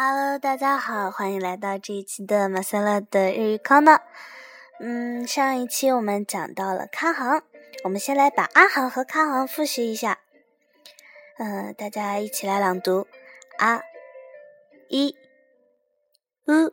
Hello，大家好，欢迎来到这一期的马赛拉的日语康呢。嗯，上一期我们讲到了康行，我们先来把阿行和康行复习一下。嗯，大家一起来朗读：啊、一、う、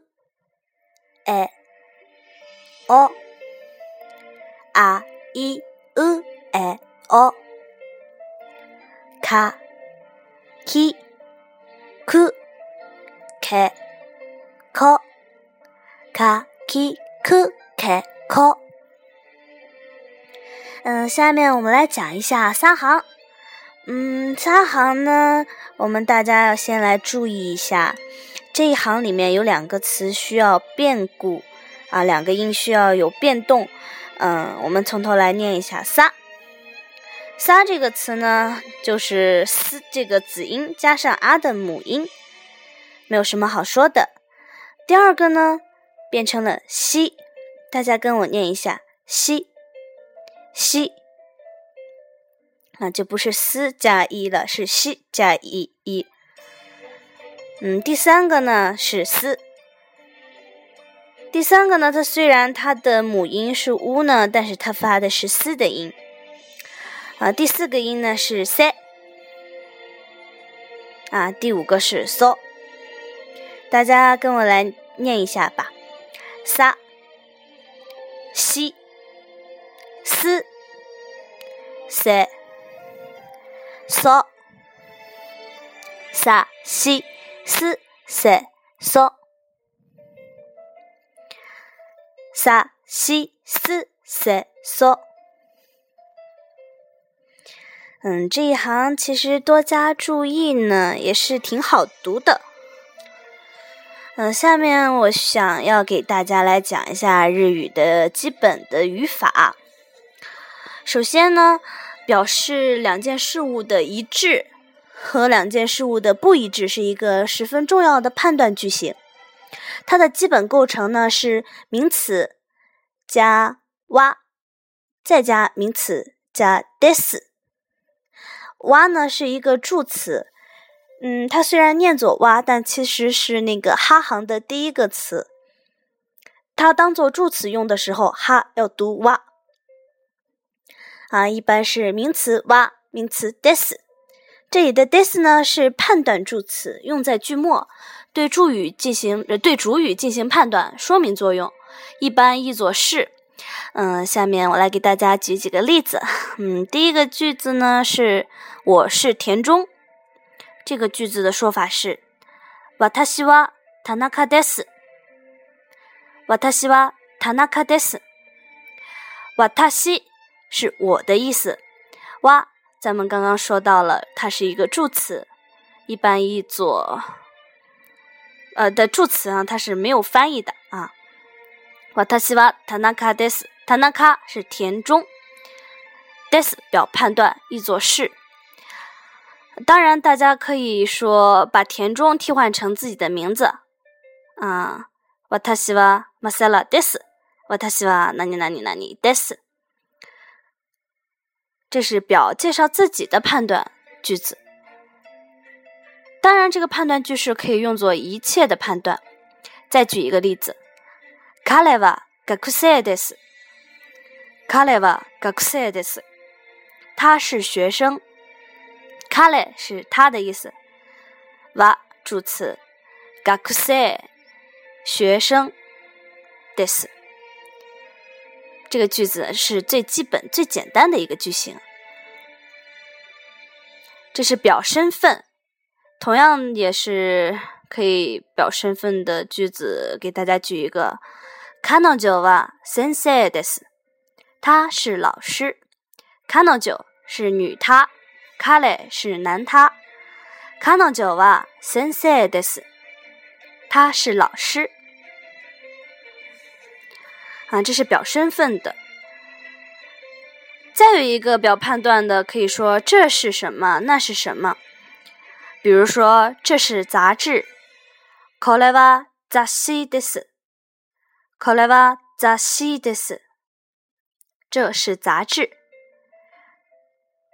嗯，下面我们来讲一下三行。嗯，三行呢，我们大家要先来注意一下，这一行里面有两个词需要变故啊，两个音需要有变动。嗯，我们从头来念一下“撒”。撒这个词呢，就是“嘶”这个子音加上“啊”的母音，没有什么好说的。第二个呢，变成了“西”，大家跟我念一下“西”，西。那就不是“嘶”加“一”了，是“西”加“一”一。嗯，第三个呢是“嘶”。第三个呢，它虽然它的母音是“乌”呢，但是它发的是“嘶”的音。啊，第四个音呢是塞。啊，第五个是 “so”。大家跟我来念一下吧：撒、西、嘶、se、so、撒、西、斯塞索、萨。西、斯塞索、嗯，这一行其实多加注意呢，也是挺好读的。嗯，下面我想要给大家来讲一下日语的基本的语法。首先呢，表示两件事物的一致和两件事物的不一致是一个十分重要的判断句型。它的基本构成呢是名词加哇，再加名词加 des。哇呢是一个助词，嗯，它虽然念作哇，但其实是那个哈行的第一个词。它当做助词用的时候，哈要读哇。啊，一般是名词哇，名词 des。这里的 des 呢是判断助词，用在句末，对主语进行对主语进行判断说明作用，一般译作是。嗯，下面我来给大家举几个例子。嗯，第一个句子呢是“我是田中”，这个句子的说法是“私は田中です”。私は田中です。私 是我的意思，哇，咱们刚刚说到了，它是一个助词，一般译作呃的助词啊，它是没有翻译的啊。私は田中です。田中是田中，des 表判断，译作是。当然，大家可以说把田中替换成自己的名字啊。私はマセラです。私は何々何々です。 这是表介绍自己的判断句子。当然，这个判断句式可以用作一切的判断。再举一个例子。彼は学生です。彼は学生です。他是学生。彼是他的意思。は助詞。学生学生です。 这个句子是最基本、最简单的一个句型。这是表身份，同样也是可以表身份的句子。给大家举一个。彼女は先生です。他是老师。彼女是女他，彼是男他。彼女は先生です。他是老师。 啊，这是表身份的。再有一个表判断的，可以说这是什么，那是什么。比如说，这是杂志。これは雑誌です。これは雑誌です。这是杂志。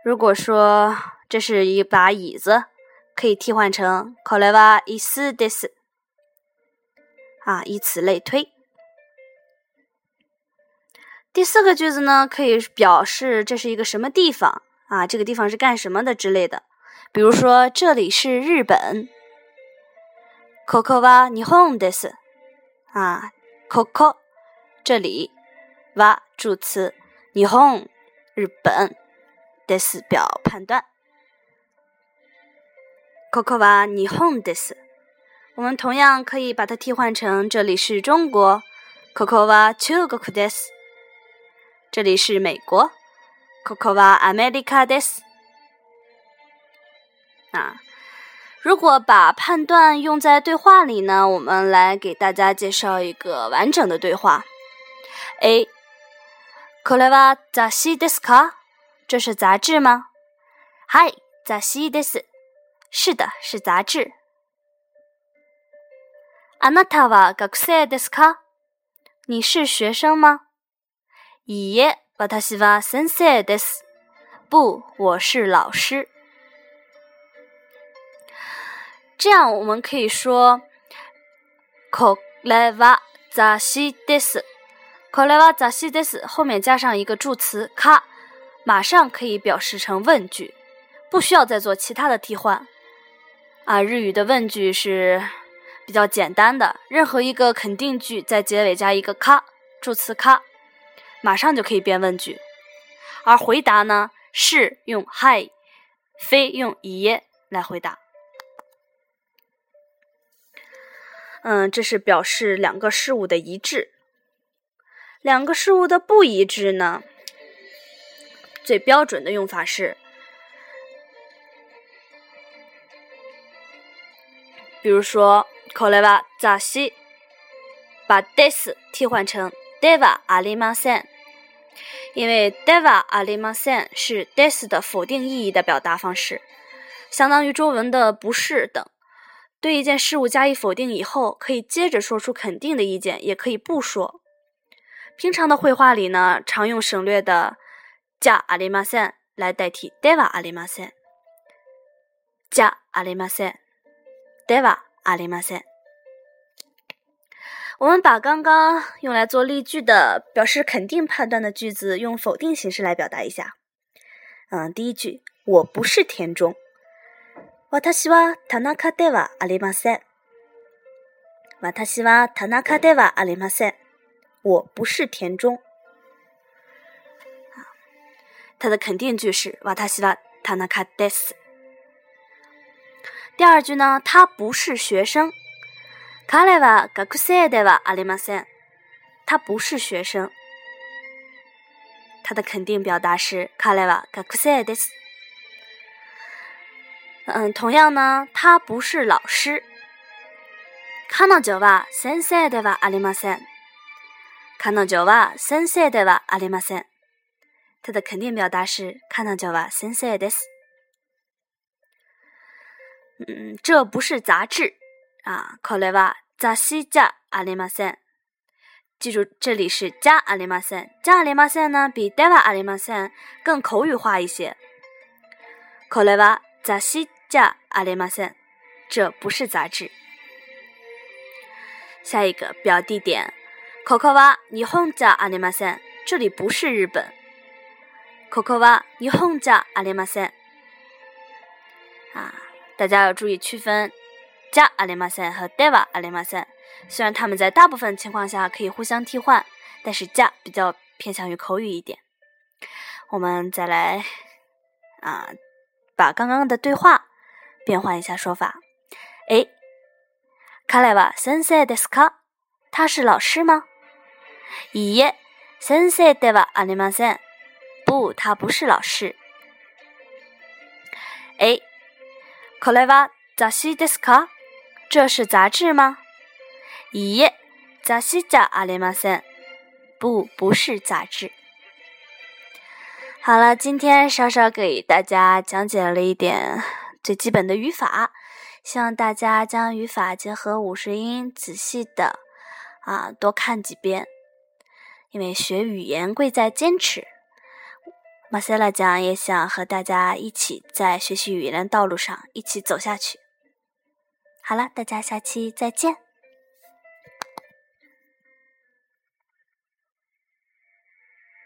如果说这是一把椅子，可以替换成これは椅子です。 啊，以此类推。 第四个句子呢，可以表示这是一个什么地方啊？这个地方是干什么的之类的。比如说，这里是日本。Koko wa Nihon des，。啊，Koko，这里哇助词，Nihon，日本，des 表判断。Koko wa Nihon des。我们同样可以把它替换成这里是中国。Koko wa Chugoku des。这里是美国，Koko wa America des。啊，如果把判断用在对话里呢，我们来给大家介绍一个完整的对话。A，これは雑誌ですか？这是杂志吗？はい、雑誌です。是的，是杂志。あなたは学生ですか？你是学生吗？ いいえ、私は先生です。不，我是老师。这样我们可以说，これは雑誌です。これは雑誌です。后面加上一个助词か，马上可以表示成问句，不需要再做其他的替换。啊，日语的问句是比较简单的，任何一个肯定句在结尾加一个か，助词か。 马上就可以变问句，而回答呢是用 hi，非用 i 来回答。嗯，这是表示两个事物的一致。两个事物的不一致呢，最标准的用法是，比如说，これは雑誌，把 this 替换成 deva ありません。 因为 deva alimasen 是 des 的否定意义的表达方式，相当于中文的不是等。对一件事物加以否定以后，可以接着说出肯定的意见，也可以不说。平常的绘画里呢，常用省略的加 alimasen 来代替 deva alimasen。加 alimasen，deva alimasen。我们把刚刚用来做例句的表示肯定判断的句子用否定形式来表达一下。嗯，第一句，我不是田中。私は田中ではありません。私は田中ではありません。我不是田中。它的肯定句是私は田中です。第二句呢，他不是学生。 彼は学生ではありません。他不是学生。他的肯定表达是彼は学生です。嗯，同样呢，他不是老师。彼女は先生ではありません。彼女は先生ではありません。他的肯定表达是彼女は先生です。嗯，这不是杂志。 啊，これは雑誌じゃありません。记住，这里是じゃありません。じゃありません呢，比ではありません更口语化一些。これは雑誌じゃありません。这不是杂志。下一个表地点，ここは日本じゃありません。这里不是日本。ここは日本じゃありません。啊，大家要注意区分。 加阿里马森和 deva 阿里马森，虽然他们在大部分情况下可以互相替换，但是加比较偏向于口语一点。我们再来啊，把刚刚的对话变换一下说法。哎，卡莱瓦先生ですか？他是老师吗？いいえ、先生ではありません。不，他不是老师。哎，これは雑誌ですか？ 这是杂志吗？咦，杂誌じゃありません。不，不是杂志。好了，今天稍稍给大家讲解了一点最基本的语法，希望大家将语法结合五十音，仔细的啊多看几遍。因为学语言贵在坚持。马塞拉讲也想和大家一起在学习语言的道路上一起走下去。 好了，大家下期再见。